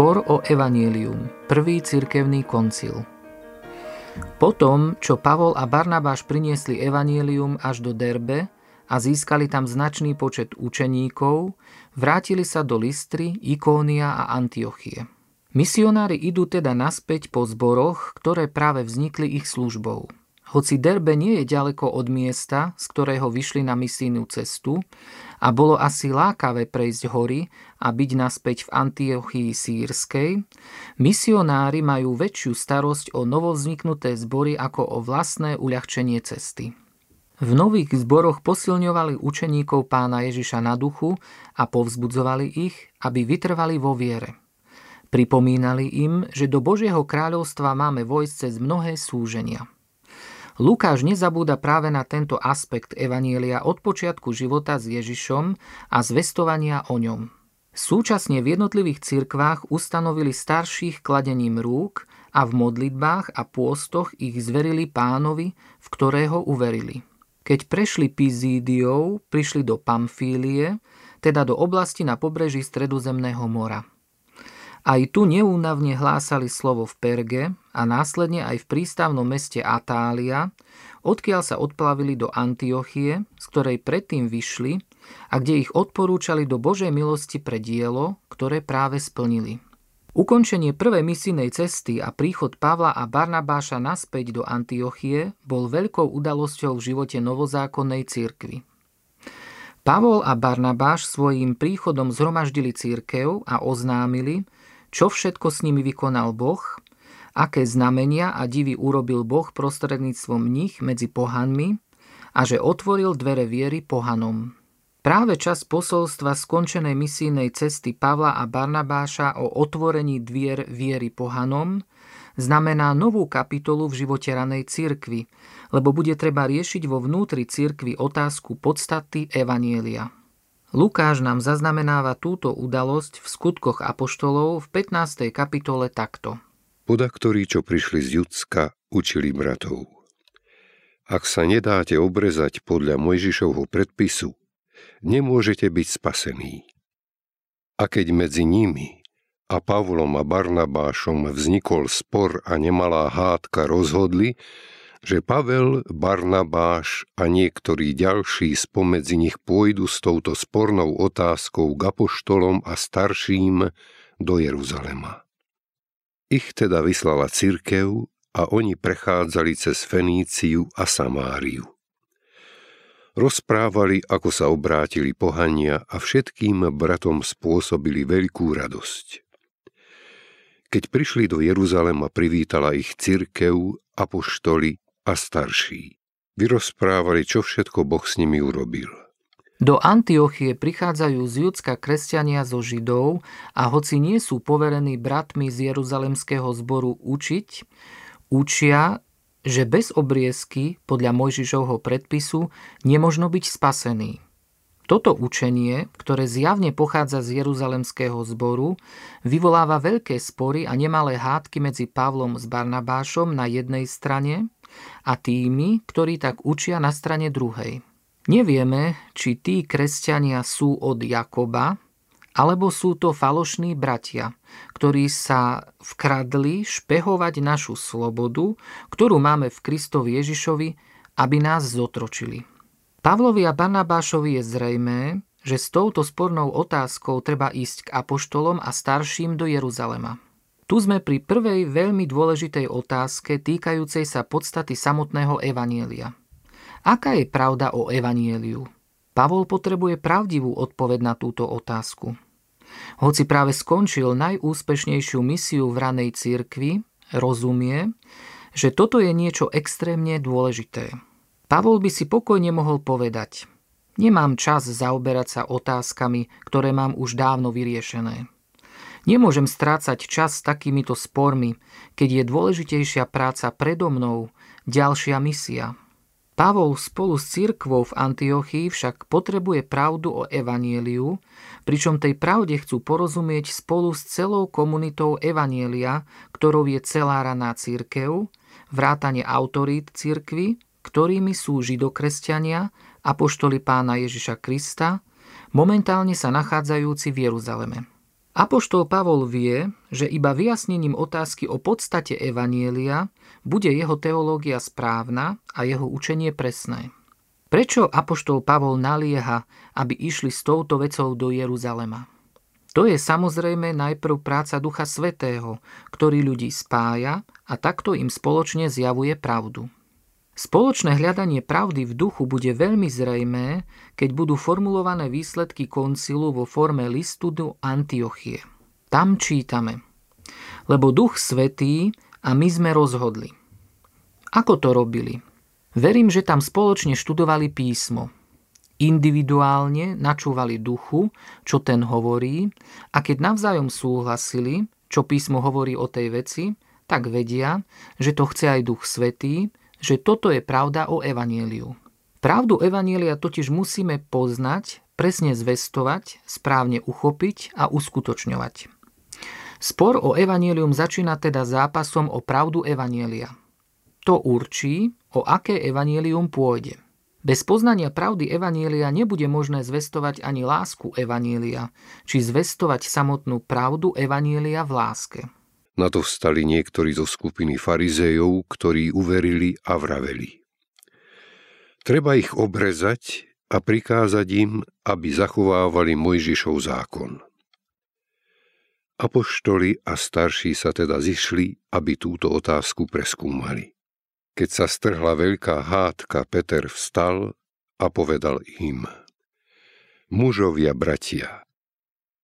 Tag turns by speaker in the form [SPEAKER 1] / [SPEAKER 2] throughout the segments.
[SPEAKER 1] Spor o Evangelium, prvý cirkevný koncil. Potom, čo Pavol a Barnabáš priniesli Evangelium až do Derbe a získali tam značný počet učeníkov, vrátili sa do Listry, Ikónia a Antiochie. Misionári idú teda naspäť po zboroch, ktoré práve vznikli ich službou. Hoci Derbe nie je ďaleko od miesta, z ktorého vyšli na misijnú cestu a bolo asi lákavé prejsť hory a byť naspäť v Antiochii sírskej, misionári majú väčšiu starosť o novovzniknuté zbory ako o vlastné uľahčenie cesty. V nových zboroch posilňovali učeníkov pána Ježiša na duchu a povzbudzovali ich, aby vytrvali vo viere. Pripomínali im, že do Božieho kráľovstva máme vojsť cez mnohé súženia – Lukáš nezabúda práve na tento aspekt Evanielia od počiatku života s Ježišom a zvestovania o ňom. Súčasne v jednotlivých cirkvách ustanovili starších kladením rúk a v modlitbách a pôstoch ich zverili pánovi, v ktorého uverili. Keď prešli Pizídiou, prišli do Pamfílie, teda do oblasti na pobreží Stredozemného mora. Aj tu neúnavne hlásali slovo v Perge a následne aj v prístavnom meste Atália, odkiaľ sa odplavili do Antiochie, z ktorej predtým vyšli a kde ich odporúčali do Božej milosti pre dielo, ktoré práve splnili. Ukončenie prvej misijnej cesty a príchod Pavla a Barnabáša naspäť do Antiochie bol veľkou udalosťou v živote novozákonnej cirkvy. Pavol a Barnabáš svojím príchodom zhromaždili církev a oznámili, čo všetko s nimi vykonal Boh, aké znamenia a divy urobil Boh prostredníctvom nich medzi pohanmi a že otvoril dvere viery pohanom. Práve čas posolstva skončenej misijnej cesty Pavla a Barnabáša o otvorení dvier viery pohanom znamená novú kapitolu v živote ranej cirkvy, lebo bude treba riešiť vo vnútri cirkvy otázku podstaty Evanielia. Lukáš nám zaznamenáva túto udalosť v skutkoch apoštolov v 15. kapitole takto.
[SPEAKER 2] ktorí, čo prišli z Judska, učili bratov. Ak sa nedáte obrezať podľa Mojžišovho predpisu, nemôžete byť spasení. A keď medzi nimi a Pavlom a Barnabášom vznikol spor a nemalá hádka rozhodli, že Pavel, Barnabáš a niektorí ďalší spomedzi nich pôjdu s touto spornou otázkou k apoštolom a starším do Jeruzalema. Ich teda vyslala cirkev a oni prechádzali cez Feníciu a Samáriu. Rozprávali, ako sa obrátili pohania a všetkým bratom spôsobili veľkú radosť. Keď prišli do Jeruzalema, privítala ich cirkev, apoštoli a starší. Vyrozprávali, čo všetko Boh s nimi urobil.
[SPEAKER 1] Do Antiochie prichádzajú z Judska kresťania zo Židov a hoci nie sú poverení bratmi z Jeruzalemského zboru učiť, učia, že bez obriezky podľa Mojžišovho predpisu nemožno byť spasený. Toto učenie, ktoré zjavne pochádza z Jeruzalemského zboru, vyvoláva veľké spory a nemalé hádky medzi Pavlom s Barnabášom na jednej strane a tými, ktorí tak učia na strane druhej. Nevieme, či tí kresťania sú od Jakoba, alebo sú to falošní bratia, ktorí sa vkradli špehovať našu slobodu, ktorú máme v Kristovi Ježišovi, aby nás zotročili. Pavlovi a Barnabášovi je zrejmé, že s touto spornou otázkou treba ísť k apoštolom a starším do Jeruzalema. Tu sme pri prvej veľmi dôležitej otázke týkajúcej sa podstaty samotného evanielia – Aká je pravda o evanieliu? Pavol potrebuje pravdivú odpoveď na túto otázku. Hoci práve skončil najúspešnejšiu misiu v ranej cirkvi, rozumie, že toto je niečo extrémne dôležité. Pavol by si pokojne mohol povedať Nemám čas zaoberať sa otázkami, ktoré mám už dávno vyriešené. Nemôžem strácať čas s takýmito spormi, keď je dôležitejšia práca predo mnou, ďalšia misia – Pavol spolu s cirkvou v Antiochii však potrebuje pravdu o evanieliu, pričom tej pravde chcú porozumieť spolu s celou komunitou evanielia, ktorou je celá raná církev, vrátane autorít cirkvy, ktorými sú židokresťania, apoštoli pána Ježiša Krista, momentálne sa nachádzajúci v Jeruzaleme. Apoštol Pavol vie, že iba vyjasnením otázky o podstate Evanielia bude jeho teológia správna a jeho učenie presné. Prečo Apoštol Pavol nalieha, aby išli s touto vecou do Jeruzalema? To je samozrejme najprv práca Ducha Svetého, ktorý ľudí spája a takto im spoločne zjavuje pravdu. Spoločné hľadanie pravdy v duchu bude veľmi zrejmé, keď budú formulované výsledky koncilu vo forme listu do Antiochie. Tam čítame. Lebo duch svetý a my sme rozhodli. Ako to robili? Verím, že tam spoločne študovali písmo. Individuálne načúvali duchu, čo ten hovorí a keď navzájom súhlasili, čo písmo hovorí o tej veci, tak vedia, že to chce aj duch svetý že toto je pravda o Evanieliu. Pravdu Evanielia totiž musíme poznať, presne zvestovať, správne uchopiť a uskutočňovať. Spor o Evanielium začína teda zápasom o pravdu Evanielia. To určí, o aké Evanielium pôjde. Bez poznania pravdy Evanielia nebude možné zvestovať ani lásku Evanielia, či zvestovať samotnú pravdu Evanielia v láske.
[SPEAKER 2] Na to vstali niektorí zo skupiny farizejov, ktorí uverili a vraveli. Treba ich obrezať a prikázať im, aby zachovávali Mojžišov zákon. Apoštoli a starší sa teda zišli, aby túto otázku preskúmali. Keď sa strhla veľká hádka, Peter vstal a povedal im Mužovia, bratia,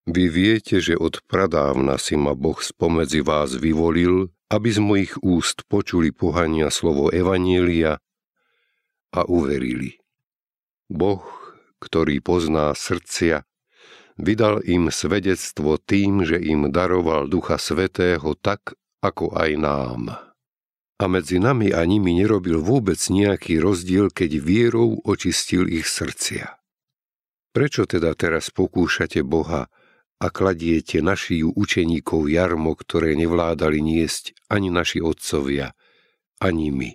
[SPEAKER 2] vy viete, že od pradávna si ma Boh spomedzi vás vyvolil, aby z mojich úst počuli pohania slovo Evanielia a uverili. Boh, ktorý pozná srdcia, vydal im svedectvo tým, že im daroval Ducha Svetého tak, ako aj nám. A medzi nami a nimi nerobil vôbec nejaký rozdiel, keď vierou očistil ich srdcia. Prečo teda teraz pokúšate Boha, a kladiete našich učeníkov jarmo, ktoré nevládali niesť ani naši otcovia, ani my.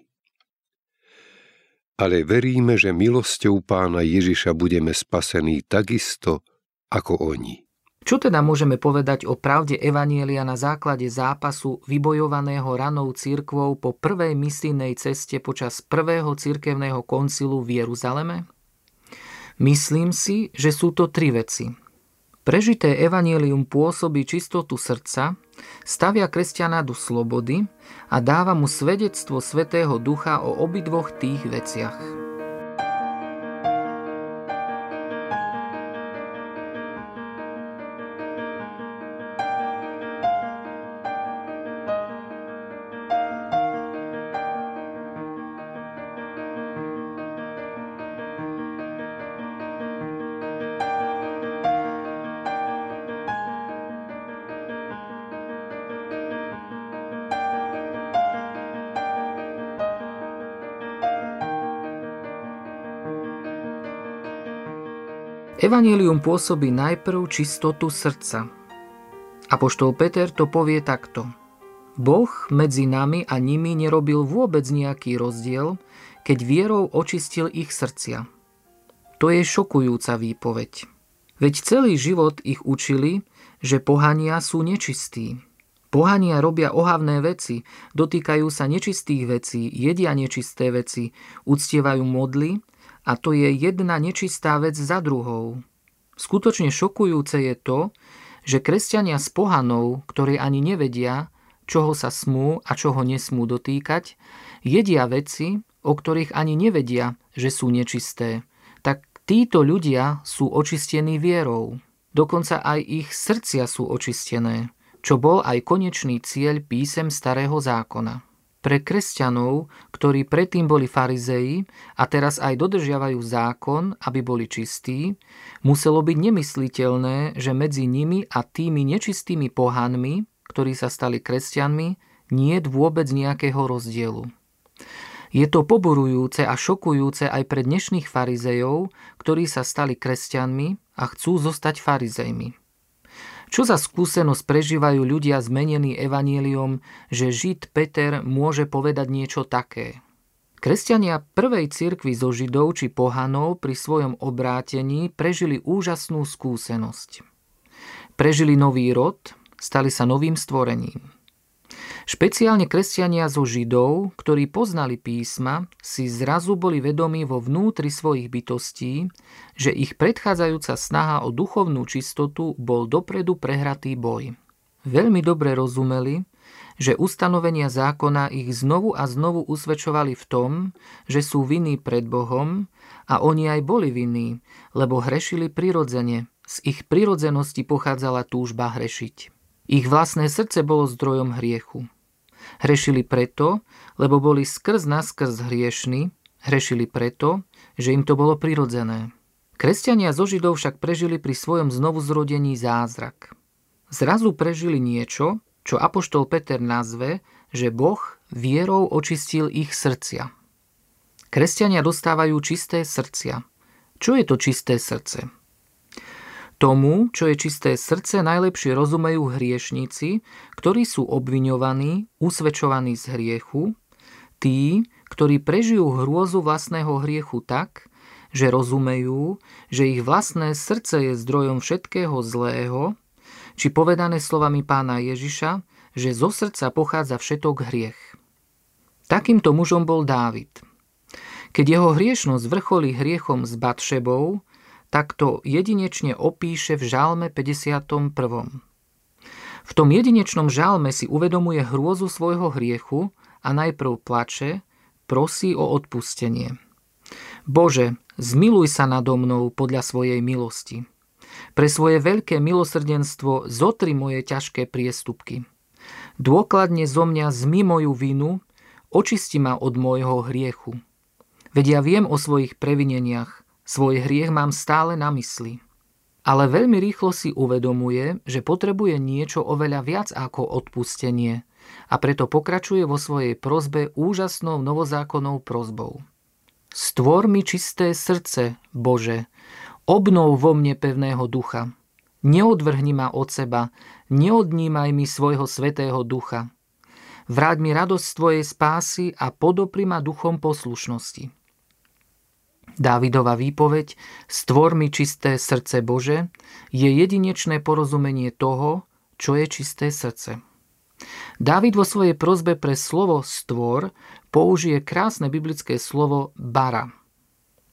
[SPEAKER 2] Ale veríme, že milosťou pána Ježiša budeme spasení takisto ako oni.
[SPEAKER 1] Čo teda môžeme povedať o pravde Evanielia na základe zápasu vybojovaného ranou církvou po prvej misijnej ceste počas prvého cirkevného koncilu v Jeruzaleme? Myslím si, že sú to tri veci – Prežité evanielium pôsobí čistotu srdca, stavia kresťana do slobody a dáva mu svedectvo Svetého Ducha o obidvoch tých veciach. Evangelium pôsobí najprv čistotu srdca. Apoštol Peter to povie takto. Boh medzi nami a nimi nerobil vôbec nejaký rozdiel, keď vierou očistil ich srdcia. To je šokujúca výpoveď. Veď celý život ich učili, že pohania sú nečistí. Pohania robia ohavné veci, dotýkajú sa nečistých vecí, jedia nečisté veci, uctievajú modly a to je jedna nečistá vec za druhou. Skutočne šokujúce je to, že kresťania s pohanou, ktorí ani nevedia, čoho sa smú a čoho nesmú dotýkať, jedia veci, o ktorých ani nevedia, že sú nečisté, tak títo ľudia sú očistení vierou. Dokonca aj ich srdcia sú očistené, čo bol aj konečný cieľ písem starého zákona. Pre kresťanov, ktorí predtým boli farizei a teraz aj dodržiavajú zákon, aby boli čistí, muselo byť nemysliteľné, že medzi nimi a tými nečistými pohanmi ktorí sa stali kresťanmi, nie je vôbec nejakého rozdielu. Je to poborujúce a šokujúce aj pre dnešných farizejov, ktorí sa stali kresťanmi a chcú zostať farizejmi. Čo za skúsenosť prežívajú ľudia zmenení evanieliom, že Žid Peter môže povedať niečo také? Kresťania prvej cirkvi zo Židov či pohanov pri svojom obrátení prežili úžasnú skúsenosť. Prežili nový rod, stali sa novým stvorením. Špeciálne kresťania zo Židov, ktorí poznali písma, si zrazu boli vedomí vo vnútri svojich bytostí, že ich predchádzajúca snaha o duchovnú čistotu bol dopredu prehratý boj. Veľmi dobre rozumeli, že ustanovenia zákona ich znovu a znovu usvedčovali v tom, že sú vinní pred Bohom a oni aj boli vinní, lebo hrešili prirodzene, z ich prirodzenosti pochádzala túžba hrešiť. Ich vlastné srdce bolo zdrojom hriechu. Hrešili preto, lebo boli skrz naskrz hriešni, hrešili preto, že im to bolo prirodzené. Kresťania zo Židov však prežili pri svojom znovuzrodení zázrak. Zrazu prežili niečo, čo Apoštol Peter nazve, že Boh vierou očistil ich srdcia. Kresťania dostávajú čisté srdcia. Čo je to čisté srdce? Tomu, čo je čisté srdce, najlepšie rozumejú hriešníci, ktorí sú obviňovaní, usvedčovaní z hriechu, tí, ktorí prežijú hrôzu vlastného hriechu tak, že rozumejú, že ich vlastné srdce je zdrojom všetkého zlého, či povedané slovami pána Ježiša, že zo srdca pochádza všetok hriech. Takýmto mužom bol Dávid. Keď jeho hriešnosť vrcholí hriechom s Batšebou, tak to jedinečne opíše v žalme 51. V tom jedinečnom žalme si uvedomuje hrôzu svojho hriechu a najprv plače, prosí o odpustenie. Bože, zmiluj sa nado mnou podľa svojej milosti. Pre svoje veľké milosrdenstvo zotri moje ťažké priestupky. Dôkladne zo mňa zmi moju vinu, očisti ma od môjho hriechu. Veď ja viem o svojich previneniach, Svoj hriech mám stále na mysli. Ale veľmi rýchlo si uvedomuje, že potrebuje niečo oveľa viac ako odpustenie a preto pokračuje vo svojej prozbe úžasnou novozákonnou prozbou. Stvor mi čisté srdce, Bože, obnov vo mne pevného ducha. Neodvrhni ma od seba, neodnímaj mi svojho svetého ducha. Vráť mi radosť tvojej spásy a podopri ma duchom poslušnosti. Dávidova výpoveď Stvor mi čisté srdce Bože je jedinečné porozumenie toho, čo je čisté srdce. Dávid vo svojej prozbe pre slovo stvor použije krásne biblické slovo bara.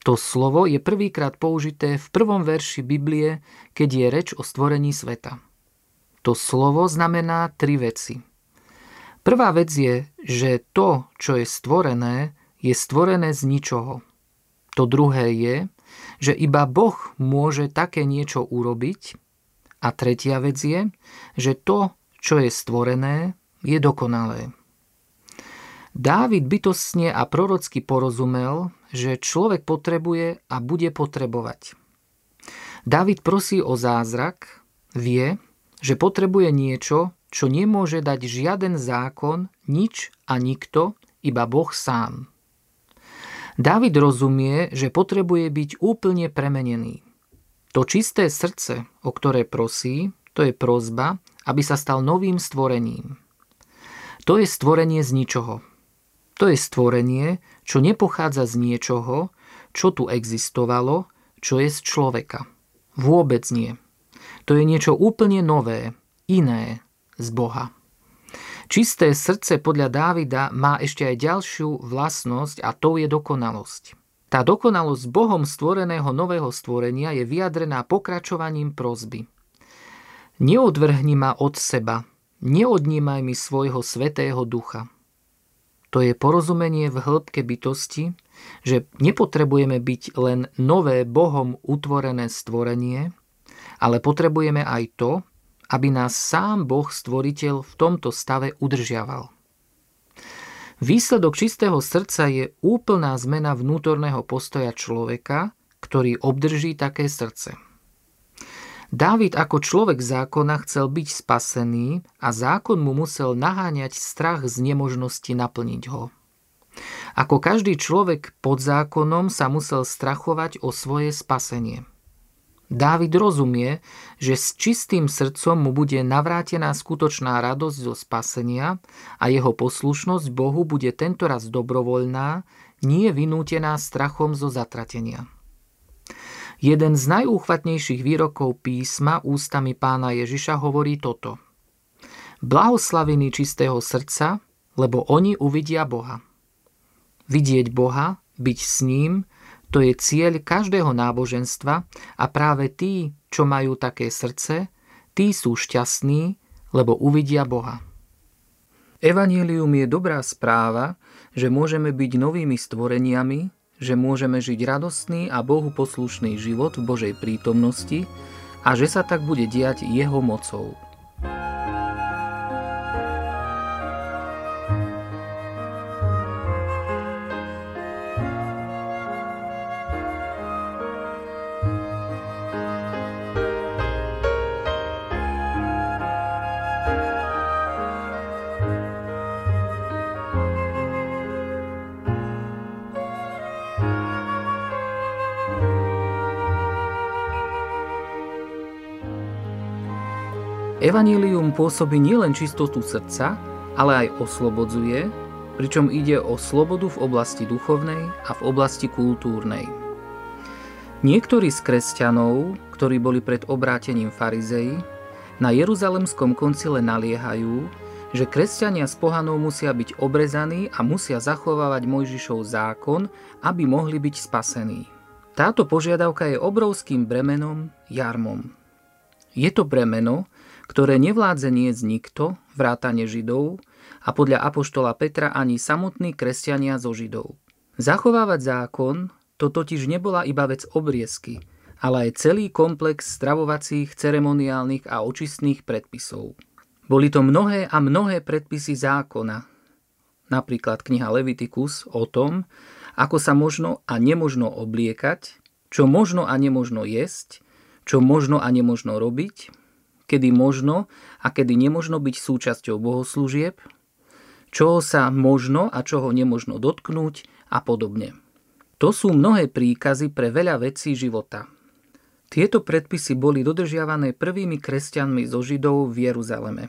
[SPEAKER 1] To slovo je prvýkrát použité v prvom verši Biblie, keď je reč o stvorení sveta. To slovo znamená tri veci. Prvá vec je, že to, čo je stvorené, je stvorené z ničoho. To druhé je, že iba Boh môže také niečo urobiť. A tretia vec je, že to, čo je stvorené, je dokonalé. Dávid bytostne a prorocky porozumel, že človek potrebuje a bude potrebovať. Dávid prosí o zázrak, vie, že potrebuje niečo, čo nemôže dať žiaden zákon, nič a nikto, iba Boh sám. Dávid rozumie, že potrebuje byť úplne premenený. To čisté srdce, o ktoré prosí, to je prozba, aby sa stal novým stvorením. To je stvorenie z ničoho. To je stvorenie, čo nepochádza z niečoho, čo tu existovalo, čo je z človeka. Vôbec nie. To je niečo úplne nové, iné z Boha. Čisté srdce podľa Dávida má ešte aj ďalšiu vlastnosť a to je dokonalosť. Tá dokonalosť Bohom stvoreného nového stvorenia je vyjadrená pokračovaním prozby. Neodvrhni ma od seba, neodnímaj mi svojho svetého ducha. To je porozumenie v hĺbke bytosti, že nepotrebujeme byť len nové Bohom utvorené stvorenie, ale potrebujeme aj to, aby nás sám Boh stvoriteľ v tomto stave udržiaval. Výsledok čistého srdca je úplná zmena vnútorného postoja človeka, ktorý obdrží také srdce. Dávid ako človek zákona chcel byť spasený a zákon mu musel naháňať strach z nemožnosti naplniť ho. Ako každý človek pod zákonom sa musel strachovať o svoje spasenie – Dávid rozumie, že s čistým srdcom mu bude navrátená skutočná radosť zo spasenia a jeho poslušnosť Bohu bude tentoraz dobrovoľná, nie vynútená strachom zo zatratenia. Jeden z najúchvatnejších výrokov písma ústami pána Ježiša hovorí toto. Blahoslavení čistého srdca, lebo oni uvidia Boha. Vidieť Boha, byť s ním, to je cieľ každého náboženstva a práve tí, čo majú také srdce, tí sú šťastní, lebo uvidia Boha. Evangelium je dobrá správa, že môžeme byť novými stvoreniami, že môžeme žiť radostný a Bohu poslušný život v Božej prítomnosti a že sa tak bude diať Jeho mocou. Evanílium pôsobí nielen čistotu srdca, ale aj oslobodzuje, pričom ide o slobodu v oblasti duchovnej a v oblasti kultúrnej. Niektorí z kresťanov, ktorí boli pred obrátením farizei, na Jeruzalemskom koncile naliehajú, že kresťania z pohanov musia byť obrezaní a musia zachovávať Mojžišov zákon, aby mohli byť spasení. Táto požiadavka je obrovským bremenom, jarmom. Je to bremeno, ktoré nevládze z nikto, vrátane Židov, a podľa Apoštola Petra ani samotní kresťania zo Židov. Zachovávať zákon to totiž nebola iba vec obriezky, ale aj celý komplex stravovacích, ceremoniálnych a očistných predpisov. Boli to mnohé a mnohé predpisy zákona, napríklad kniha Levitikus o tom, ako sa možno a nemožno obliekať, čo možno a nemožno jesť, čo možno a nemožno robiť, kedy možno a kedy nemožno byť súčasťou bohoslúžieb, čoho sa možno a čoho nemožno dotknúť a podobne. To sú mnohé príkazy pre veľa vecí života. Tieto predpisy boli dodržiavané prvými kresťanmi zo Židov v Jeruzaleme.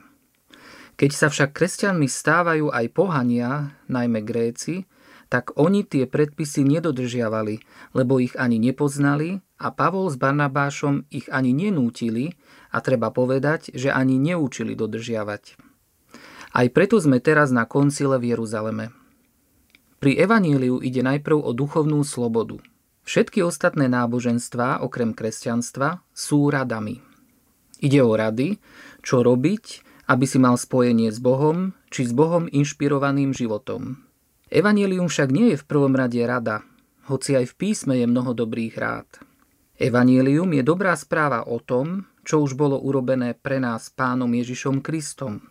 [SPEAKER 1] Keď sa však kresťanmi stávajú aj pohania, najmä Gréci, tak oni tie predpisy nedodržiavali, lebo ich ani nepoznali a Pavol s Barnabášom ich ani nenútili a treba povedať, že ani neúčili dodržiavať. Aj preto sme teraz na koncile v Jeruzaleme. Pri evaníliu ide najprv o duchovnú slobodu. Všetky ostatné náboženstvá, okrem kresťanstva, sú radami. Ide o rady, čo robiť, aby si mal spojenie s Bohom, či s Bohom inšpirovaným životom. Evangelium však nie je v prvom rade rada, hoci aj v písme je mnoho dobrých rád. Evangelium je dobrá správa o tom, čo už bolo urobené pre nás pánom Ježišom Kristom.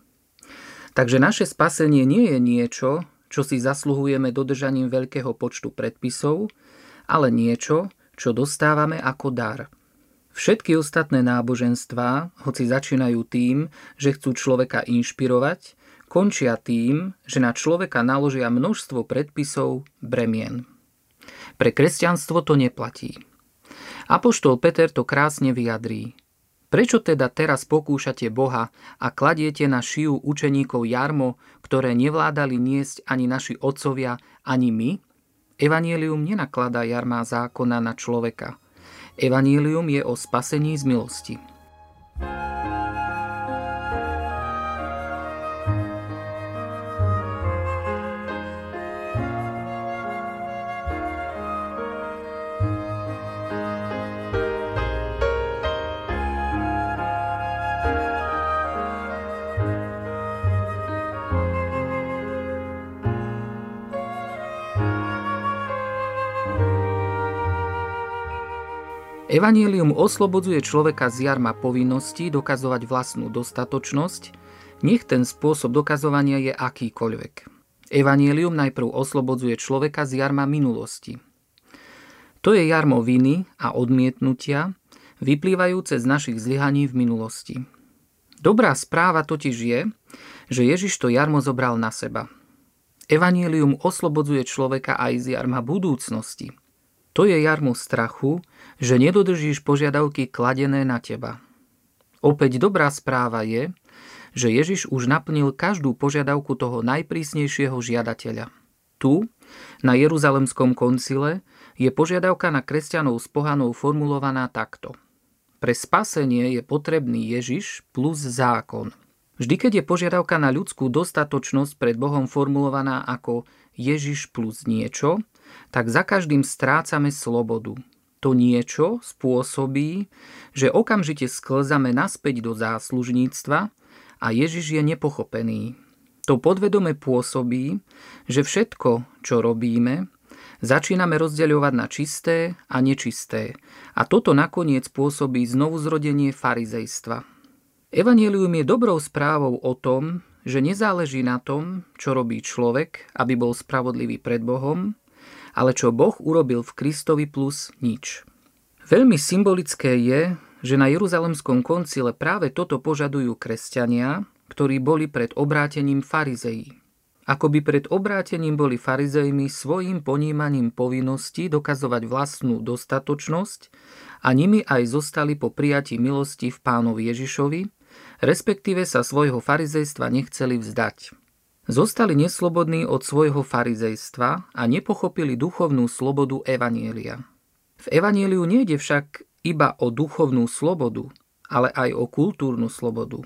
[SPEAKER 1] Takže naše spasenie nie je niečo, čo si zasluhujeme dodržaním veľkého počtu predpisov, ale niečo, čo dostávame ako dar. Všetky ostatné náboženstvá, hoci začínajú tým, že chcú človeka inšpirovať, končia tým, že na človeka naložia množstvo predpisov, bremien. Pre kresťanstvo to neplatí. Apoštol Peter to krásne vyjadrí. Prečo teda teraz pokúšate Boha a kladiete na šiju učeníkov jarmo, ktoré nevládali niesť ani naši otcovia, ani my? Evangelium nenakladá jarmá zákona na človeka. Evangelium je o spasení z milosti. Evangelium oslobodzuje človeka z jarma povinností dokazovať vlastnú dostatočnosť, nech ten spôsob dokazovania je akýkoľvek. Evangelium najprv oslobodzuje človeka z jarma minulosti. To je jarmo viny a odmietnutia, vyplývajúce z našich zlyhaní v minulosti. Dobrá správa totiž je, že Ježiš to jarmo zobral na seba. Evangelium oslobodzuje človeka aj z jarma budúcnosti – to je jarmu strachu, že nedodržíš požiadavky kladené na teba. Opäť dobrá správa je, že Ježiš už naplnil každú požiadavku toho najprísnejšieho žiadateľa. Tu, na Jeruzalemskom koncile, je požiadavka na kresťanov s pohanou formulovaná takto. Pre spasenie je potrebný Ježiš plus zákon. Vždy, keď je požiadavka na ľudskú dostatočnosť pred Bohom formulovaná ako Ježiš plus niečo, tak za každým strácame slobodu. To niečo spôsobí, že okamžite sklzame naspäť do záslužníctva a Ježiš je nepochopený. To podvedome pôsobí, že všetko, čo robíme, začíname rozdeľovať na čisté a nečisté. A toto nakoniec pôsobí znovu zrodenie farizejstva. Evangelium je dobrou správou o tom, že nezáleží na tom, čo robí človek, aby bol spravodlivý pred Bohom, ale čo Boh urobil v Kristovi plus nič. Veľmi symbolické je, že na Jeruzalemskom koncile práve toto požadujú kresťania, ktorí boli pred obrátením farizeí. Ako by pred obrátením boli farizejmi svojim ponímaním povinnosti dokazovať vlastnú dostatočnosť a nimi aj zostali po prijatí milosti v pánovi Ježišovi, respektíve sa svojho farizejstva nechceli vzdať. Zostali neslobodní od svojho farizejstva a nepochopili duchovnú slobodu Evanielia. V Evanieliu nejde však iba o duchovnú slobodu, ale aj o kultúrnu slobodu.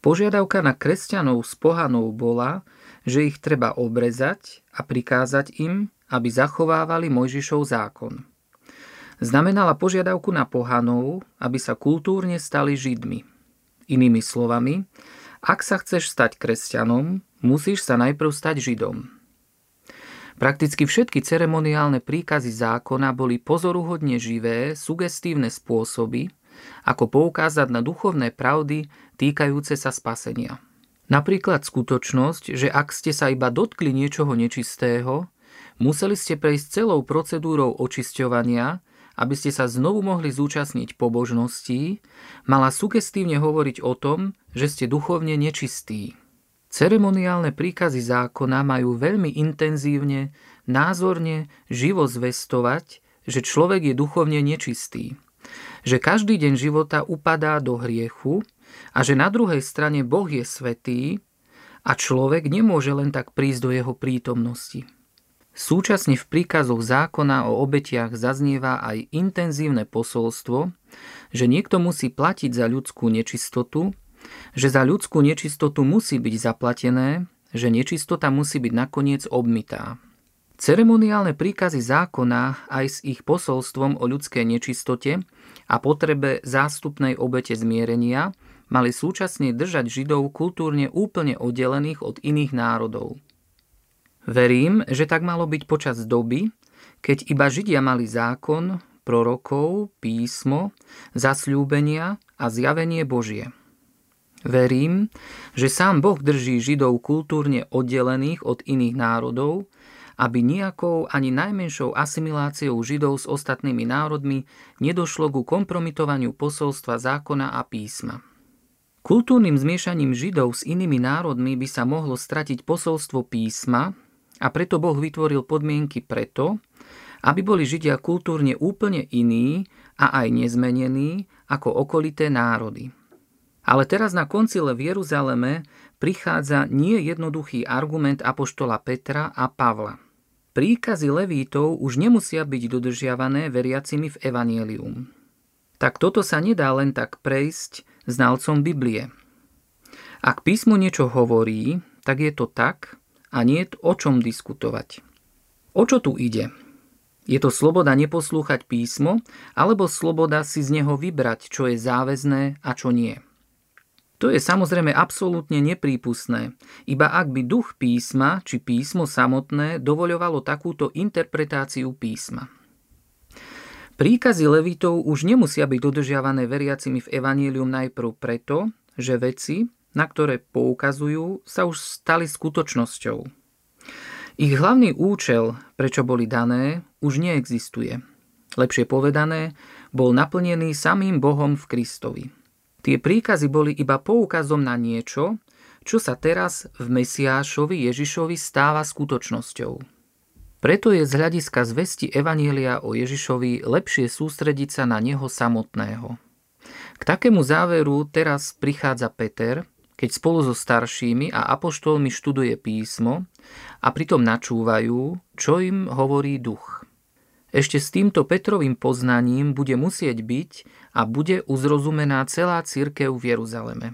[SPEAKER 1] Požiadavka na kresťanov s pohanou bola, že ich treba obrezať a prikázať im, aby zachovávali Mojžišov zákon. Znamenala požiadavku na pohanov, aby sa kultúrne stali židmi. Inými slovami, ak sa chceš stať kresťanom, musíš sa najprv stať Židom. Prakticky všetky ceremoniálne príkazy zákona boli pozoruhodne živé, sugestívne spôsoby, ako poukázať na duchovné pravdy týkajúce sa spasenia. Napríklad skutočnosť, že ak ste sa iba dotkli niečoho nečistého, museli ste prejsť celou procedúrou očisťovania, aby ste sa znovu mohli zúčastniť pobožností, mala sugestívne hovoriť o tom, že ste duchovne nečistí. Ceremoniálne príkazy zákona majú veľmi intenzívne, názorne, živo zvestovať, že človek je duchovne nečistý. Že každý deň života upadá do hriechu a že na druhej strane Boh je svetý a človek nemôže len tak prísť do jeho prítomnosti. Súčasne v príkazoch zákona o obetiach zaznieva aj intenzívne posolstvo, že niekto musí platiť za ľudskú nečistotu že za ľudskú nečistotu musí byť zaplatené, že nečistota musí byť nakoniec obmytá. Ceremoniálne príkazy zákona aj s ich posolstvom o ľudskej nečistote a potrebe zástupnej obete zmierenia mali súčasne držať Židov kultúrne úplne oddelených od iných národov. Verím, že tak malo byť počas doby, keď iba Židia mali zákon, prorokov, písmo, zasľúbenia a zjavenie Božie. Verím, že sám Boh drží Židov kultúrne oddelených od iných národov, aby nejakou ani najmenšou asimiláciou Židov s ostatnými národmi nedošlo ku kompromitovaniu posolstva zákona a písma. Kultúrnym zmiešaním Židov s inými národmi by sa mohlo stratiť posolstvo písma a preto Boh vytvoril podmienky preto, aby boli Židia kultúrne úplne iní a aj nezmenení ako okolité národy. Ale teraz na koncile v Jeruzaleme prichádza nie jednoduchý argument apoštola Petra a Pavla. Príkazy levítov už nemusia byť dodržiavané veriacimi v Evangelium. Tak toto sa nedá len tak prejsť znalcom Biblie. Ak písmo niečo hovorí, tak je to tak a nie je o čom diskutovať. O čo tu ide? Je to sloboda neposlúchať písmo, alebo sloboda si z neho vybrať, čo je záväzné a čo nie. To je samozrejme absolútne neprípustné, iba ak by duch písma či písmo samotné dovoľovalo takúto interpretáciu písma. Príkazy levitov už nemusia byť dodržiavané veriacimi v evanílium najprv preto, že veci, na ktoré poukazujú, sa už stali skutočnosťou. Ich hlavný účel, prečo boli dané, už neexistuje. Lepšie povedané, bol naplnený samým Bohom v Kristovi. Tie príkazy boli iba poukazom na niečo, čo sa teraz v Mesiášovi Ježišovi stáva skutočnosťou. Preto je z hľadiska zvesti Evanielia o Ježišovi lepšie sústrediť sa na neho samotného. K takému záveru teraz prichádza Peter, keď spolu so staršími a apoštolmi študuje písmo a pritom načúvajú, čo im hovorí duch. Ešte s týmto Petrovým poznaním bude musieť byť a bude uzrozumená celá církev v Jeruzaleme.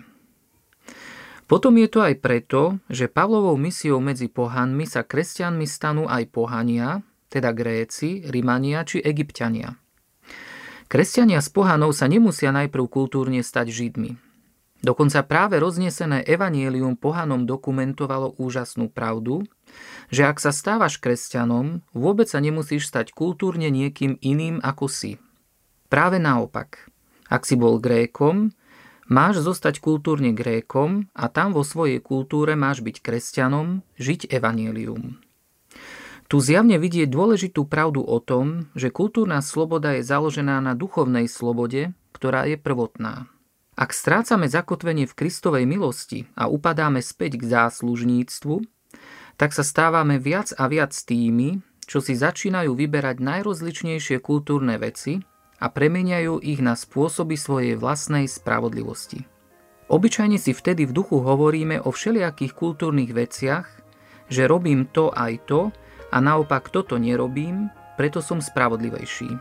[SPEAKER 1] Potom je to aj preto, že Pavlovou misiou medzi pohanmi sa kresťanmi stanú aj pohania, teda Gréci, Rimania či Egyptiania. Kresťania z pohanov sa nemusia najprv kultúrne stať Židmi. Dokonca práve roznesené evanielium pohanom dokumentovalo úžasnú pravdu, že ak sa stávaš kresťanom, vôbec sa nemusíš stať kultúrne niekým iným ako si. Práve naopak. Ak si bol Grékom, máš zostať kultúrne Grékom a tam vo svojej kultúre máš byť kresťanom, žiť evanielium. Tu zjavne vidieť dôležitú pravdu o tom, že kultúrna sloboda je založená na duchovnej slobode, ktorá je prvotná. Ak strácame zakotvenie v Kristovej milosti a upadáme späť k záslužníctvu, tak sa stávame viac a viac tými, čo si začínajú vyberať najrozličnejšie kultúrne veci a premeniajú ich na spôsoby svojej vlastnej spravodlivosti. Obyčajne si vtedy v duchu hovoríme o všelijakých kultúrnych veciach, že robím to aj to a naopak toto nerobím, preto som spravodlivejší.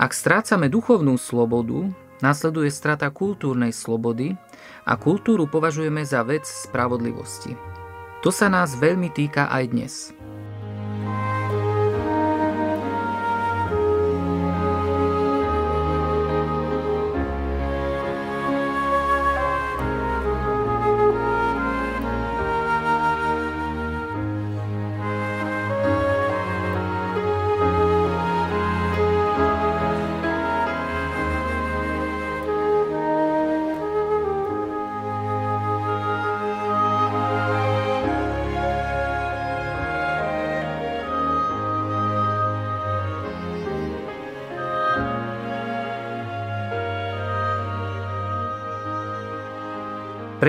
[SPEAKER 1] Ak strácame duchovnú slobodu, Nasleduje strata kultúrnej slobody a kultúru považujeme za vec spravodlivosti. To sa nás veľmi týka aj dnes.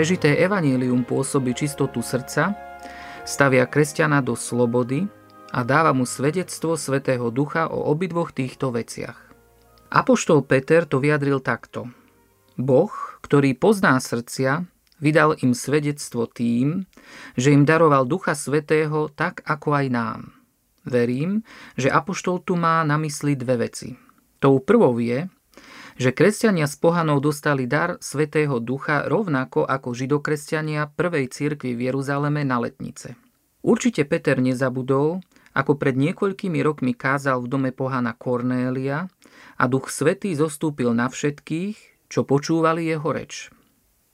[SPEAKER 1] Prežité evanílium pôsobí čistotu srdca, stavia kresťana do slobody a dáva mu svedectvo Svetého Ducha o obidvoch týchto veciach. Apoštol Peter to vyjadril takto. Boh, ktorý pozná srdcia, vydal im svedectvo tým, že im daroval Ducha Svetého tak ako aj nám. Verím, že Apoštol tu má na mysli dve veci. Tou prvou je, že kresťania z pohanov dostali dar Svetého Ducha rovnako ako židokresťania prvej cirkvi v Jeruzaleme na letnice. Určite Peter nezabudol, ako pred niekoľkými rokmi kázal v dome pohana Kornélia a Duch Svetý zostúpil na všetkých, čo počúvali jeho reč.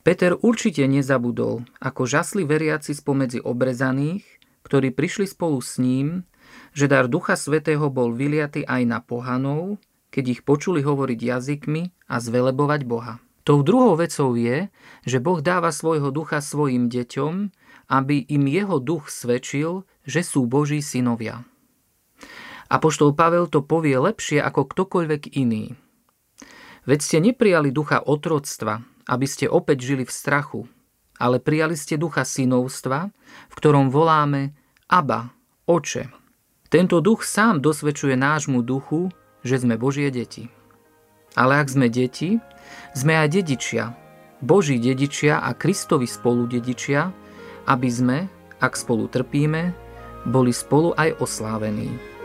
[SPEAKER 1] Peter určite nezabudol, ako žasli veriaci spomedzi obrezaných, ktorí prišli spolu s ním, že dar Ducha Svetého bol vyliaty aj na pohanov keď ich počuli hovoriť jazykmi a zvelebovať Boha. Tou druhou vecou je, že Boh dáva svojho ducha svojim deťom, aby im jeho duch svedčil, že sú Boží synovia. Apoštol Pavel to povie lepšie ako ktokoľvek iný. Veď ste neprijali ducha otroctva, aby ste opäť žili v strachu, ale prijali ste ducha synovstva, v ktorom voláme Aba, Oče. Tento duch sám dosvedčuje nášmu duchu, že sme Božie deti. Ale ak sme deti, sme aj dedičia, Boží dedičia a Kristovi spolu dedičia, aby sme, ak spolu trpíme, boli spolu aj oslávení.